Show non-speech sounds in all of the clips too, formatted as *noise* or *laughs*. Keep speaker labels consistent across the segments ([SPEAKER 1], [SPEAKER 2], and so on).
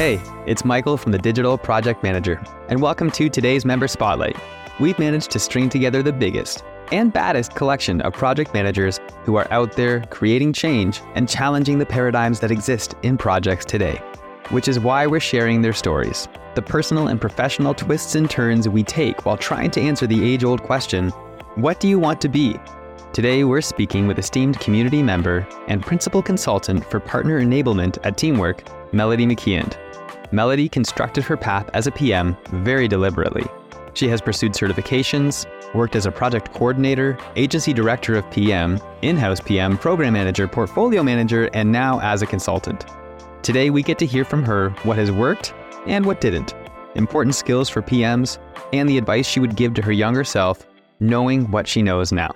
[SPEAKER 1] Hey, it's Michael from the Digital Project Manager, and welcome to today's Member Spotlight. We've managed to string together the biggest and baddest collection of project managers who are out there creating change and challenging the paradigms that exist in projects today, which is why we're sharing their stories, the personal and professional twists and turns we take while trying to answer the age old question what do you want to be? Today, we're speaking with esteemed community member and principal consultant for partner enablement at Teamwork, Melody MacKeand. Melody constructed her path as a PM very deliberately. She has pursued certifications, worked as a project coordinator, agency director of PM, in house PM, program manager, portfolio manager, and now as a consultant. Today, we get to hear from her what has worked and what didn't, important skills for PMs, and the advice she would give to her younger self, knowing what she knows now.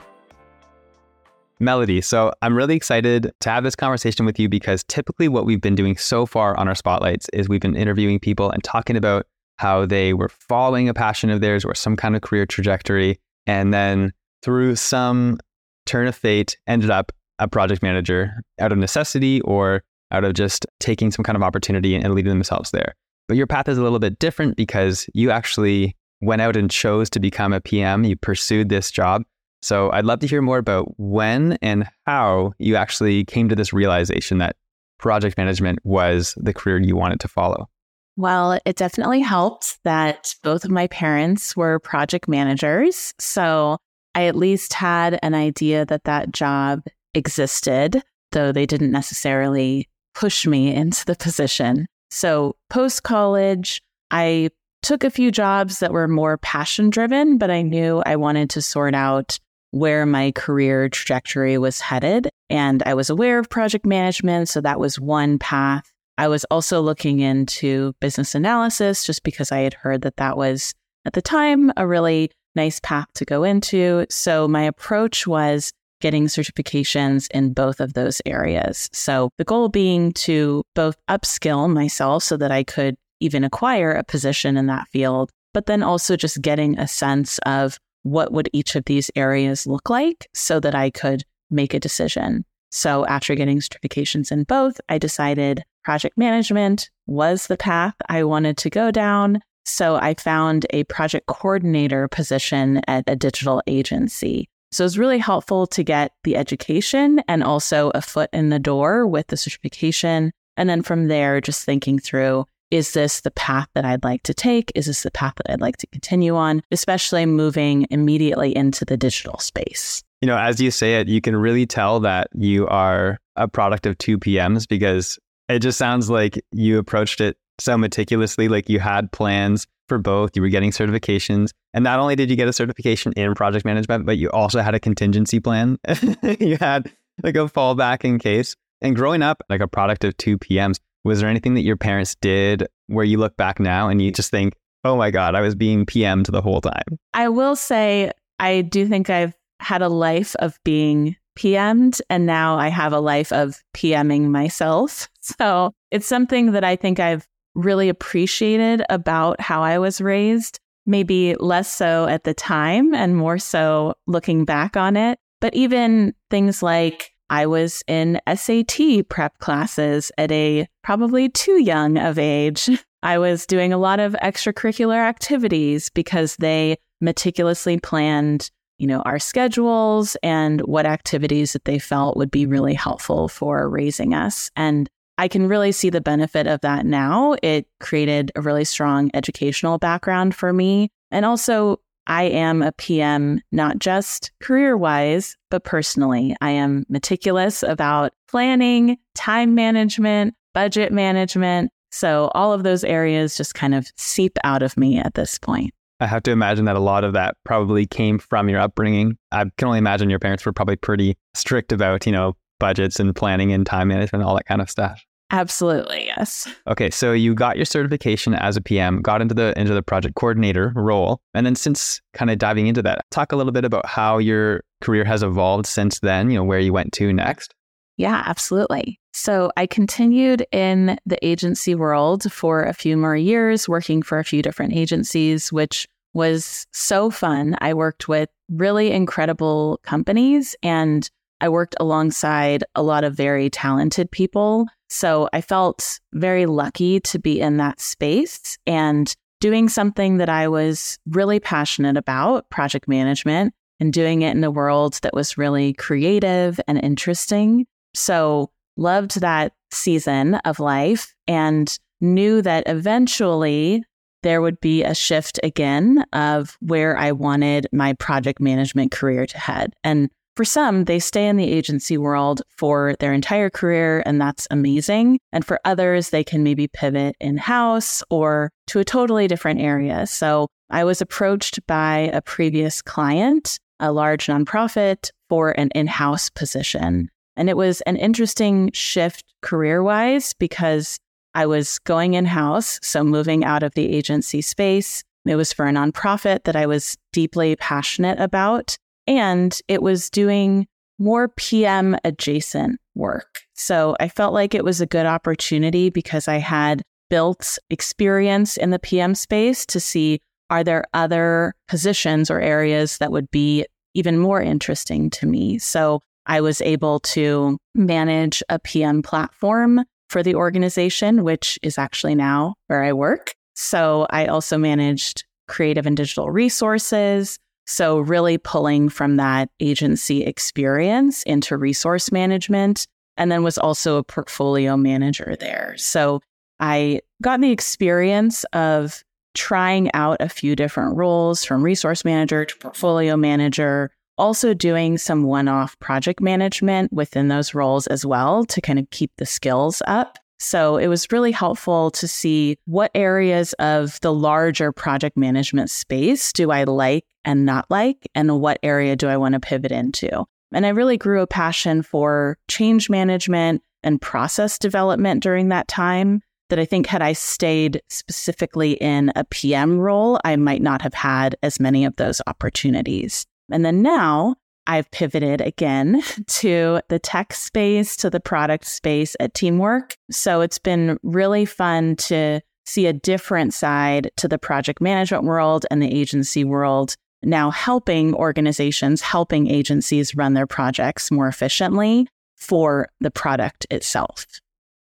[SPEAKER 1] Melody, so I'm really excited to have this conversation with you because typically what we've been doing so far on our spotlights is we've been interviewing people and talking about how they were following a passion of theirs or some kind of career trajectory. And then through some turn of fate, ended up a project manager out of necessity or out of just taking some kind of opportunity and leading themselves there. But your path is a little bit different because you actually went out and chose to become a PM. You pursued this job so I'd love to hear more about when and how you actually came to this realization that project management was the career you wanted to follow.
[SPEAKER 2] Well, it definitely helped that both of my parents were project managers. So I at least had an idea that that job existed, though they didn't necessarily push me into the position. So post college, I took a few jobs that were more passion driven, but I knew I wanted to sort out where my career trajectory was headed. And I was aware of project management. So that was one path. I was also looking into business analysis just because I had heard that that was at the time a really nice path to go into. So my approach was getting certifications in both of those areas. So the goal being to both upskill myself so that I could even acquire a position in that field, but then also just getting a sense of what would each of these areas look like so that I could make a decision. So after getting certifications in both, I decided project management was the path I wanted to go down. So I found a project coordinator position at a digital agency. So it's really helpful to get the education and also a foot in the door with the certification. And then from there, just thinking through is this the path that I'd like to take? Is this the path that I'd like to continue on, especially moving immediately into the digital space?
[SPEAKER 1] You know, as you say it, you can really tell that you are a product of two PMs because it just sounds like you approached it so meticulously, like you had plans for both. You were getting certifications. And not only did you get a certification in project management, but you also had a contingency plan. *laughs* you had like a fallback in case. And growing up, like a product of two PMs, was there anything that your parents did where you look back now and you just think, oh my God, I was being PM'd the whole time?
[SPEAKER 2] I will say, I do think I've had a life of being PM'd, and now I have a life of PMing myself. *laughs* So it's something that I think I've really appreciated about how I was raised. Maybe less so at the time and more so looking back on it. But even things like I was in SAT prep classes at a probably too young of age. *laughs* I was doing a lot of extracurricular activities because they meticulously planned, you know, our schedules and what activities that they felt would be really helpful for raising us. And I can really see the benefit of that now. It created a really strong educational background for me and also I am a PM, not just career wise, but personally. I am meticulous about planning, time management, budget management. So all of those areas just kind of seep out of me at this point.
[SPEAKER 1] I have to imagine that a lot of that probably came from your upbringing. I can only imagine your parents were probably pretty strict about, you know, budgets and planning and time management, all that kind of stuff.
[SPEAKER 2] Absolutely, yes.
[SPEAKER 1] Okay, so you got your certification as a PM, got into the into the project coordinator role, and then since kind of diving into that, talk a little bit about how your career has evolved since then, you know, where you went to next.
[SPEAKER 2] Yeah, absolutely. So I continued in the agency world for a few more years, working for a few different agencies, which was so fun. I worked with really incredible companies and I worked alongside a lot of very talented people So I felt very lucky to be in that space and doing something that I was really passionate about, project management, and doing it in a world that was really creative and interesting. So loved that season of life and knew that eventually there would be a shift again of where I wanted my project management career to head. And for some, they stay in the agency world for their entire career, and that's amazing. And for others, they can maybe pivot in house or to a totally different area. So I was approached by a previous client, a large nonprofit, for an in house position. And it was an interesting shift career wise because I was going in house, so moving out of the agency space. It was for a nonprofit that I was deeply passionate about, and it was doing more PM adjacent work. So I felt like it was a good opportunity because I had built experience in the PM space to see are there other positions or areas that would be even more interesting to me. So I was able to manage a PM platform for the organization, which is actually now where I work. So I also managed creative and digital resources. So, really pulling from that agency experience into resource management, and then was also a portfolio manager there. So, I got the experience of trying out a few different roles from resource manager to portfolio manager, also doing some one off project management within those roles as well to kind of keep the skills up. So it was really helpful to see what areas of the larger project management space do I like and not like, and what area do I want to pivot into. And I really grew a passion for change management and process development during that time that I think had I stayed specifically in a PM role, I might not have had as many of those opportunities. And then now I've pivoted again *laughs* to the tech space, to the product space at Teamwork. So it's been really fun to see a different side to the project management world and the agency world. Now helping organizations, helping agencies run their projects more efficiently for the product itself.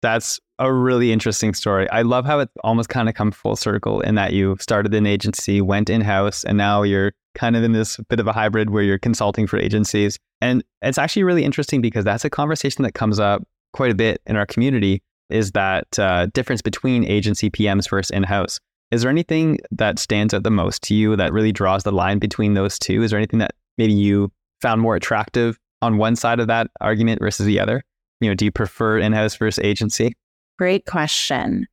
[SPEAKER 1] That's a really interesting story. I love how it almost kind of come full circle in that you started an agency, went in house, and now you're kind of in this bit of a hybrid where you're consulting for agencies. And it's actually really interesting because that's a conversation that comes up quite a bit in our community is that uh, difference between agency PMs versus in house. Is there anything that stands out the most to you that really draws the line between those two? Is there anything that maybe you found more attractive on one side of that argument versus the other? You know, do you prefer in house versus agency?
[SPEAKER 2] Great question.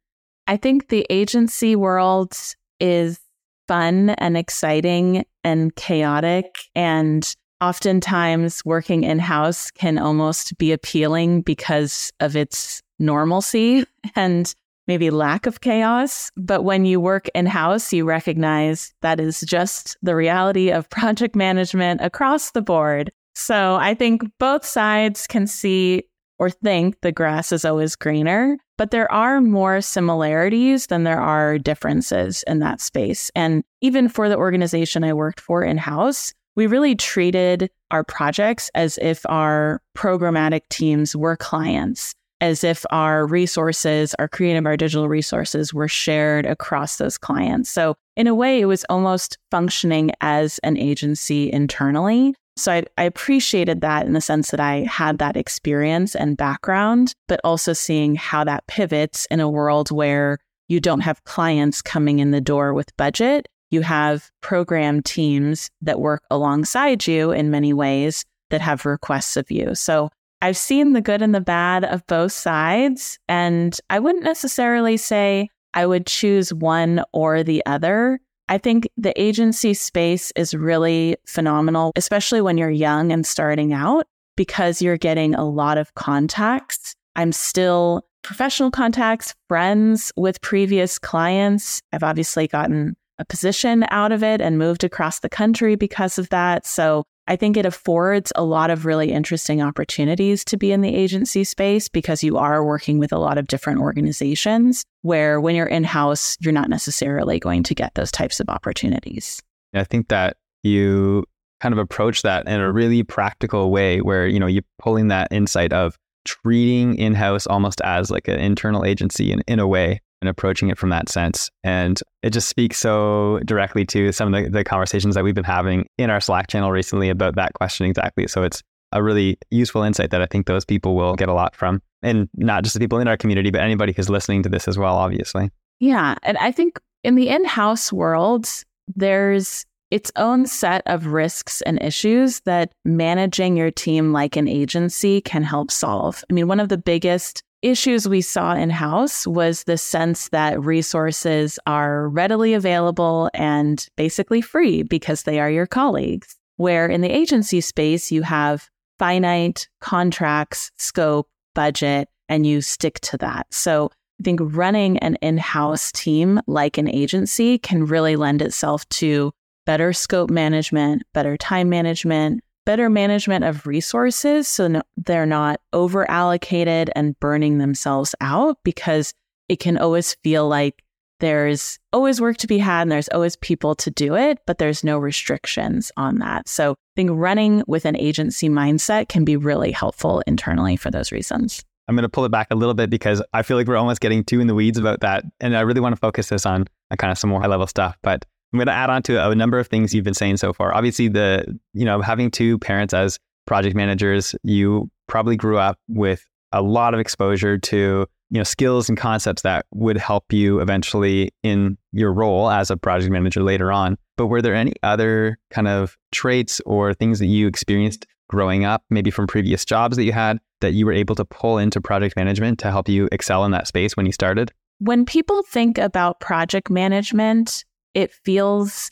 [SPEAKER 2] I think the agency world is fun and exciting and chaotic. And oftentimes, working in house can almost be appealing because of its normalcy *laughs* and maybe lack of chaos. But when you work in house, you recognize that is just the reality of project management across the board. So I think both sides can see or think the grass is always greener, but there are more similarities than there are differences in that space. And even for the organization I worked for in house, we really treated our projects as if our programmatic teams were clients, as if our resources, our creative, our digital resources were shared across those clients. So, in a way, it was almost functioning as an agency internally so I, I, appreciated that in the sense that I had that experience and background, but also seeing how that pivots in a world where you don't have clients coming in the door with budget. You have program teams that work alongside you in many ways that have requests of you. So I've seen the good and the bad of both sides. And I wouldn't necessarily say I would choose one or the other. I think the agency space is really phenomenal, especially when you're young and starting out, because you're getting a lot of contacts. I'm still professional contacts, friends with previous clients. I've obviously gotten a position out of it and moved across the country because of that. So I think it affords a lot of really interesting opportunities to be in the agency space because you are working with a lot of different organizations where when you're in house, you're not necessarily going to get those types of opportunities.
[SPEAKER 1] I think that you kind of approach that in a really practical way where, you know, you're pulling that insight of treating in-house almost as like an internal agency in, in a way and approaching it from that sense. And it just speaks so directly to some of the, the conversations that we've been having in our Slack channel recently about that question exactly. So it's a really useful insight that I think those people will get a lot from. And not just the people in our community, but anybody who's listening to this as well, obviously.
[SPEAKER 2] Yeah. And I think in the in house world, there's its own set of risks and issues that managing your team like an agency can help solve. I mean, one of the biggest issues we saw in house was the sense that resources are readily available and basically free because they are your colleagues. Where in the agency space, you have finite contracts, scope, budget, and you stick to that. So I think running an in house team like an agency can really lend itself to better scope management, better time management, better management of resources so they're not over allocated and burning themselves out because it can always feel like there's always work to be had and there's always people to do it, but there's no restrictions on that. So I think running with an agency mindset can be really helpful internally for those reasons.
[SPEAKER 1] I'm going to pull it back a little bit because I feel like we're almost getting too in the weeds about that. And I really want to focus this on, uh, on kind of some more high level stuff. But I'm going to add on to a number of things you've been saying so far. Obviously, the, you know, having two parents as project managers, you probably grew up with a lot of exposure to, you know, skills and concepts that would help you eventually in your role as a project manager later on. But were there any other kind of traits or things that you experienced growing up, maybe from previous jobs that you had, that you were able to pull into project management to help you excel in that space when you started?
[SPEAKER 2] When people think about project management, it feels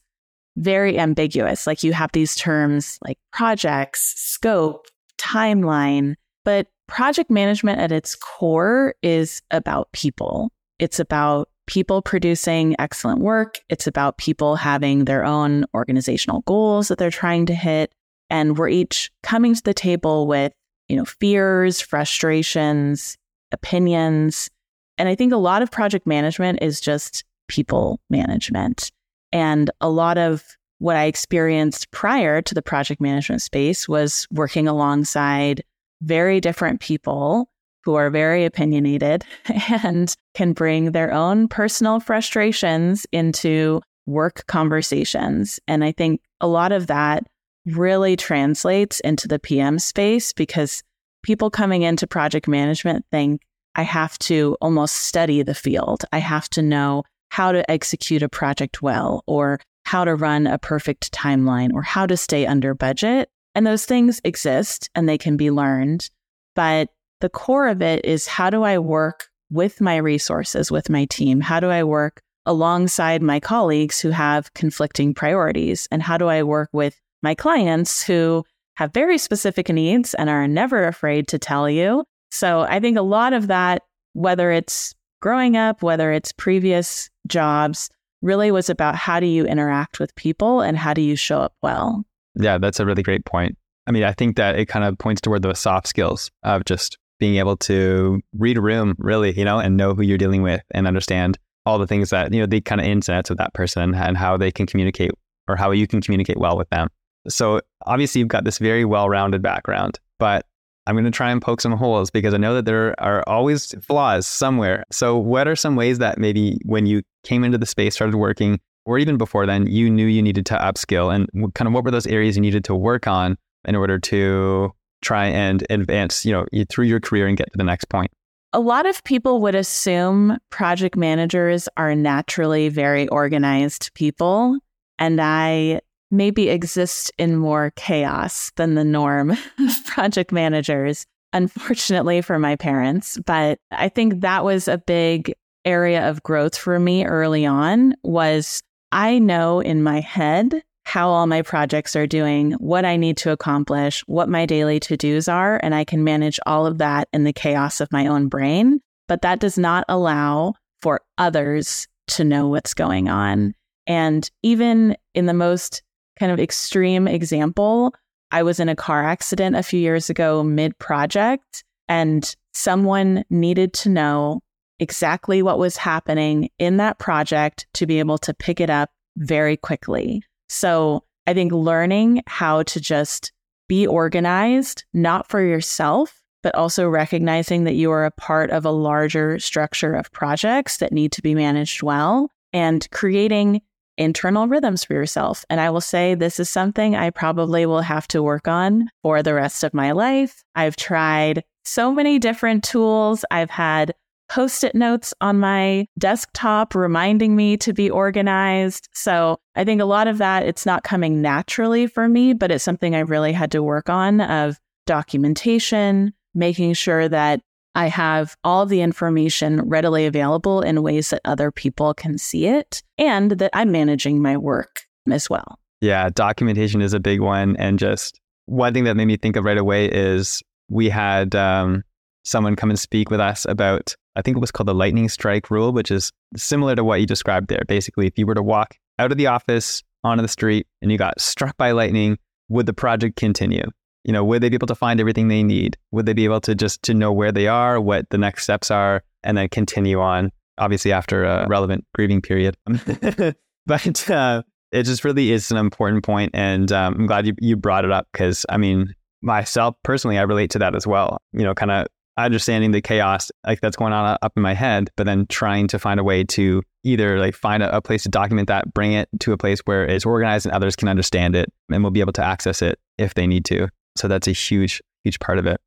[SPEAKER 2] very ambiguous. Like you have these terms like projects, scope, timeline, but project management at its core is about people. It's about people producing excellent work. It's about people having their own organizational goals that they're trying to hit. And we're each coming to the table with, you know, fears, frustrations, opinions. And I think a lot of project management is just people management. And a lot of what I experienced prior to the project management space was working alongside very different people who are very opinionated *laughs* and can bring their own personal frustrations into work conversations. And I think a lot of that really translates into the PM space because people coming into project management think I have to almost study the field. I have to know how to execute a project well or how to run a perfect timeline or how to stay under budget. And those things exist and they can be learned. But the core of it is how do I work with my resources, with my team? How do I work alongside my colleagues who have conflicting priorities? And how do I work with my clients who have very specific needs and are never afraid to tell you. So I think a lot of that, whether it's growing up, whether it's previous jobs, really was about how do you interact with people and how do you show up well.
[SPEAKER 1] Yeah, that's a really great point. I mean, I think that it kind of points toward those soft skills of just being able to read a room, really, you know, and know who you're dealing with and understand all the things that, you know, the kind of ins and outs of that person and how they can communicate or how you can communicate well with them. So obviously you've got this very well-rounded background, but I'm going to try and poke some holes because I know that there are always flaws somewhere. So what are some ways that maybe when you came into the space, started working, or even before then, you knew you needed to upskill and kind of what were those areas you needed to work on in order to try and advance, you know, through your career and get to the next point?
[SPEAKER 2] A lot of people would assume project managers are naturally very organized people. And I maybe exist in more chaos than the norm *laughs* of project managers, unfortunately for my parents. But I think that was a big area of growth for me early on was I know in my head how all my projects are doing, what I need to accomplish, what my daily to-dos are, and I can manage all of that in the chaos of my own brain. But that does not allow for others to know what's going on. And even in the most kind of extreme example, I was in a car accident a few years ago mid project, and someone needed to know exactly what was happening in that project to be able to pick it up very quickly. So I think learning how to just be organized, not for yourself, but also recognizing that you are a part of a larger structure of projects that need to be managed well and creating internal rhythms for yourself. And I will say this is something I probably will have to work on for the rest of my life. I've tried so many different tools. I've had post it notes on my desktop reminding me to be organized. So I think a lot of that, it's not coming naturally for me, but it's something I really had to work on of documentation, making sure that I have all the information readily available in ways that other people can see it and that I'm managing my work as well.
[SPEAKER 1] Yeah, documentation is a big one. And just one thing that made me think of right away is we had um, someone come and speak with us about, I think it was called the lightning strike rule, which is similar to what you described there. Basically, if you were to walk out of the office onto the street and you got struck by lightning, would the project continue? You know, would they be able to find everything they need? Would they be able to just to know where they are, what the next steps are, and then continue on? Obviously, after a relevant grieving period. *laughs* but uh, it just really is an important point, and um, I'm glad you you brought it up because I mean, myself personally, I relate to that as well. You know, kind of understanding the chaos like that's going on up in my head, but then trying to find a way to either like find a, a, place to document that, bring it to a place where it's organized and others can understand it and will be able to access it if they need to. So that's a huge, huge part of it.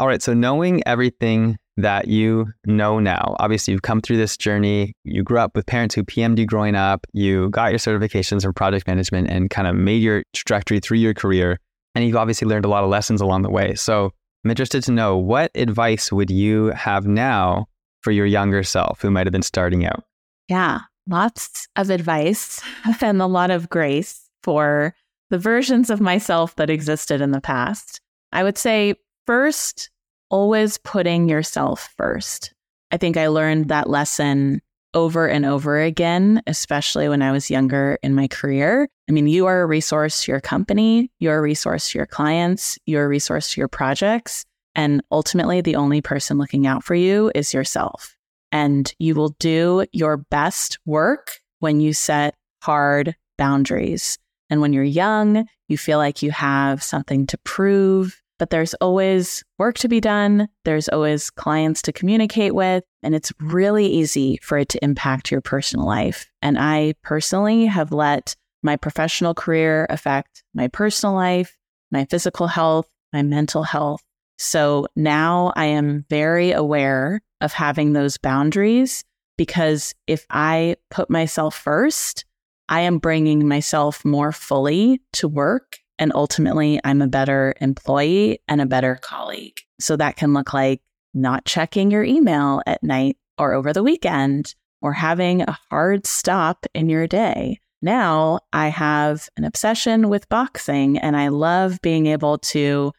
[SPEAKER 1] All right. So knowing everything that you know now, obviously you've come through this journey. You grew up with parents who PM'd growing up. You got your certifications in project management and kind of made your trajectory through your career. And you've obviously learned a lot of lessons along the way. So I'm interested to know what advice would you have now for your younger self who might have been starting out?
[SPEAKER 2] Yeah, lots of advice *laughs* and a lot of grace for the versions of myself that existed in the past. I would say first, always putting yourself first. I think I learned that lesson over and over again, especially when I was younger in my career. I mean, you are a resource to your company, you're a resource to your clients, you're a resource to your projects. And ultimately, the only person looking out for you is yourself. And you will do your best work when you set hard boundaries. And when you're young, you feel like you have something to prove, but there's always work to be done. There's always clients to communicate with, and it's really easy for it to impact your personal life. And I personally have let my professional career affect my personal life, my physical health, my mental health. So now I am very aware of having those boundaries because if I put myself first, I am bringing myself more fully to work. And ultimately, I'm a better employee and a better colleague. So that can look like not checking your email at night or over the weekend or having a hard stop in your day. Now I have an obsession with boxing and I love being able to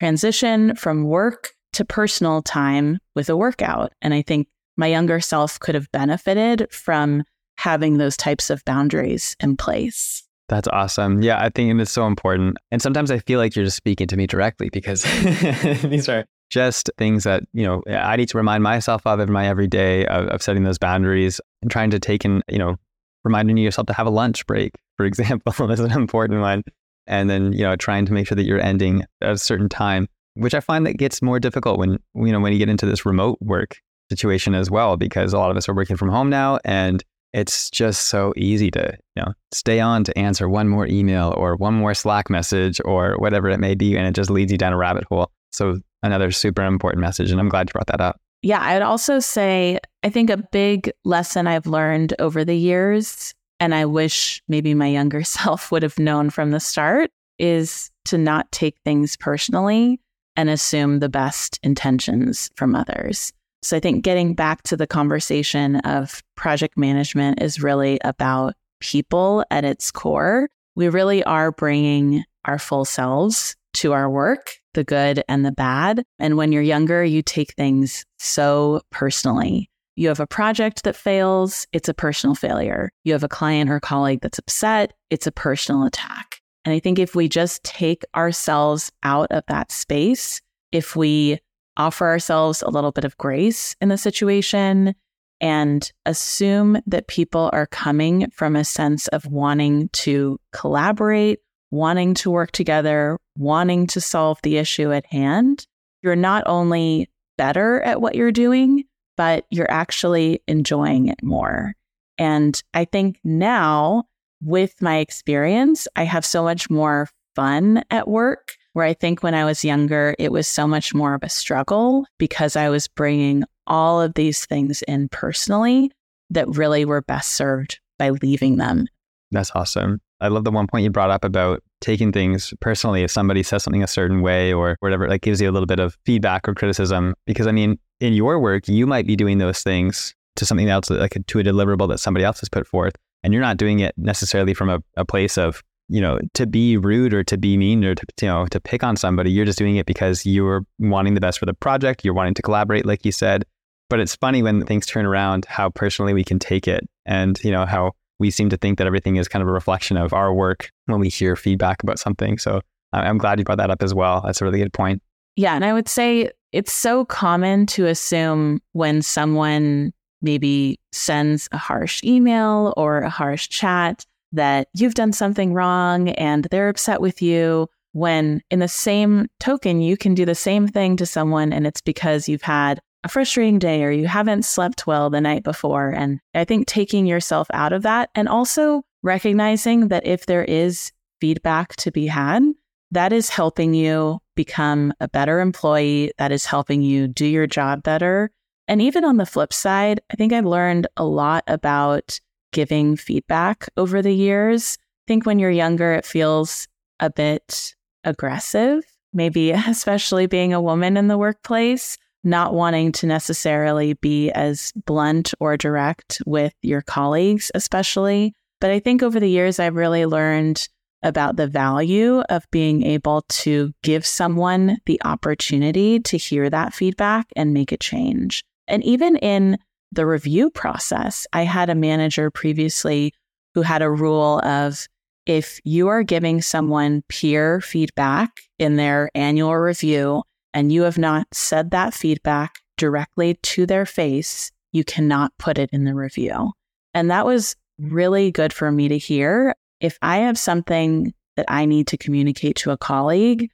[SPEAKER 2] transition from work to personal time with a workout. And I think my younger self could have benefited from having those types of boundaries in place.
[SPEAKER 1] That's awesome. Yeah, I think it's so important. And sometimes I feel like you're just speaking to me directly because *laughs* these are just things that, you know, I need to remind myself of in my everyday of, of setting those boundaries and trying to take in, you know, reminding yourself to have a lunch break, for *laughs* example, is an important one. And then, you know, trying to make sure that you're ending at a certain time, which I find that gets more difficult when, you know, when you get into this remote work situation as well, because a lot of us are working from home now and it's just so easy to you know stay on to answer one more email or one more slack message or whatever it may be and it just leads you down a rabbit hole. So another super important message and i'm glad you brought that up.
[SPEAKER 2] Yeah i'd also say i think a big lesson i've learned over the years and i wish maybe my younger *laughs* self would have known from the start is to not take things personally and assume the best intentions from others so I think getting back to the conversation of project management is really about people at its core. We really are bringing our full selves to our work, the good and the bad. And when you're younger, you take things so personally. You have a project that fails, it's a personal failure. You have a client or colleague that's upset, it's a personal attack. And I think if we just take ourselves out of that space, if we offer ourselves a little bit of grace in the situation and assume that people are coming from a sense of wanting to collaborate, wanting to work together, wanting to solve the issue at hand, you're not only better at what you're doing, but you're actually enjoying it more. And I think now with my experience, I have so much more fun at work. Where I think when I was younger, it was so much more of a struggle because I was bringing all of these things in personally that really were best served by leaving them.
[SPEAKER 1] That's awesome. I love the one point you brought up about taking things personally if somebody says something a certain way or whatever, like gives you a little bit of feedback or criticism. Because I mean, in your work, you might be doing those things to something else, like to a deliverable that somebody else has put forth. And you're not doing it necessarily from a, a place of, you know, to be rude or to be mean or to, you know, to pick on somebody. You're just doing it because you're wanting the best for the project. You're wanting to collaborate, like you said. But it's funny when things turn around, how personally we can take it and, you know, how we seem to think that everything is kind of a reflection of our work when we hear feedback about something. So I'm glad you brought that up as well. That's a really good point.
[SPEAKER 2] Yeah. And I would say it's so common to assume when someone maybe sends a harsh email or a harsh chat that you've done something wrong and they're upset with you. When in the same token, you can do the same thing to someone and it's because you've had a frustrating day or you haven't slept well the night before. And I think taking yourself out of that and also recognizing that if there is feedback to be had, that is helping you become a better employee. That is helping you do your job better. And even on the flip side, I think I learned a lot about giving feedback over the years. I think when you're younger, it feels a bit aggressive, maybe *laughs* especially being a woman in the workplace, not wanting to necessarily be as blunt or direct with your colleagues, especially. But I think over the years, I've really learned about the value of being able to give someone the opportunity to hear that feedback and make a change. And even in the review process, I had a manager previously who had a rule of if you are giving someone peer feedback in their annual review and you have not said that feedback directly to their face, you cannot put it in the review. And that was really good for me to hear. If I have something that I need to communicate to a colleague,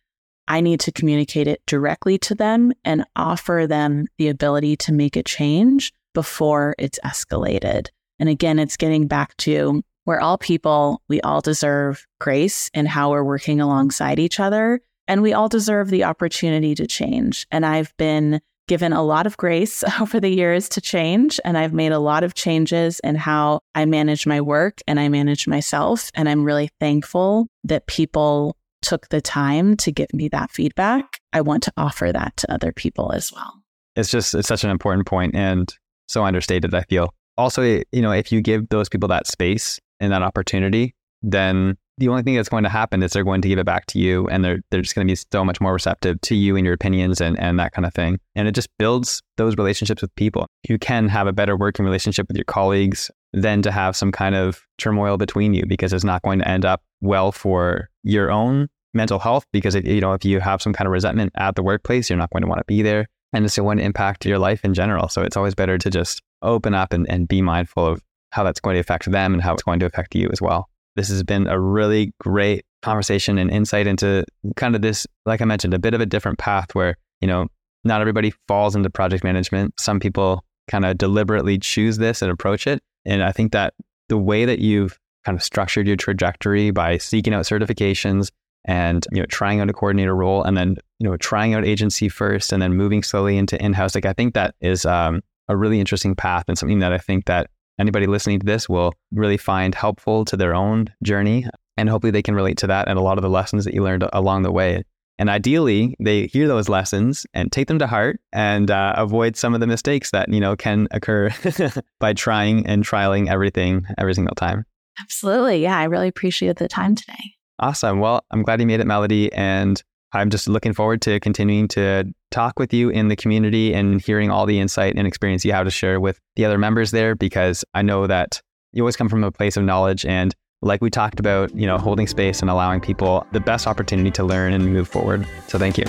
[SPEAKER 2] I need to communicate it directly to them and offer them the ability to make a change before it's escalated. And again, it's getting back to we're all people, we all deserve grace in how we're working alongside each other, and we all deserve the opportunity to change. And I've been given a lot of grace *laughs* over the years to change, and I've made a lot of changes in how I manage my work and I manage myself. And I'm really thankful that people took the time to give me that feedback, I want to offer that to other people as well.
[SPEAKER 1] It's just, it's such an important point and so understated, I feel. Also, you know, if you give those people that space and that opportunity, then the only thing that's going to happen is they're going to give it back to you and they're, they're just going to be so much more receptive to you and your opinions and, and that kind of thing. And it just builds those relationships with people. You can have a better working relationship with your colleagues than to have some kind of turmoil between you because it's not going to end up well for your own mental health because you know if you have some kind of resentment at the workplace you're not going to want to be there and it's going to impact your life in general. So it's always better to just open up and, and be mindful of how that's going to affect them and how it's going to affect you as well. This has been a really great conversation and insight into kind of this like i mentioned a bit of a different path where you know not everybody falls into project management. Some people kind of deliberately choose this and approach it. And i think that the way that you've kind of structured your trajectory by seeking out certifications and you know trying out a coordinator role and then you know trying out agency first and then moving slowly into in-house. Like i think that is um, a really interesting path and something that i think that anybody listening to this will really find helpful to their own journey. And hopefully they can relate to that and a lot of the lessons that you learned along the way. And ideally they hear those lessons and take them to heart and uh, avoid some of the mistakes that you know can occur *laughs* by trying and trialing everything every single time.
[SPEAKER 2] Absolutely. Yeah i really appreciate the time today
[SPEAKER 1] Awesome. Well, I'm glad you made it, Melody. And I'm just looking forward to continuing to talk with you in the community and hearing all the insight and experience you have to share with the other members there because I know that you always come from a place of knowledge and like we talked about, you know, holding space and allowing people the best opportunity to learn and move forward. So thank you.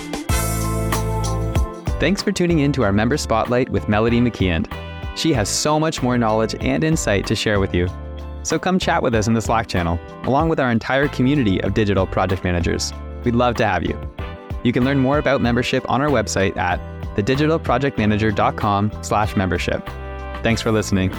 [SPEAKER 1] Thanks for tuning in to our member spotlight with Melody MacKeand. She has so much more knowledge and insight to share with you. So come chat with us in the Slack channel, along with our entire community of digital project managers. We'd love to have you. You can learn more about membership on our website at thedigitalprojectmanager.com slash membership. Thanks for listening.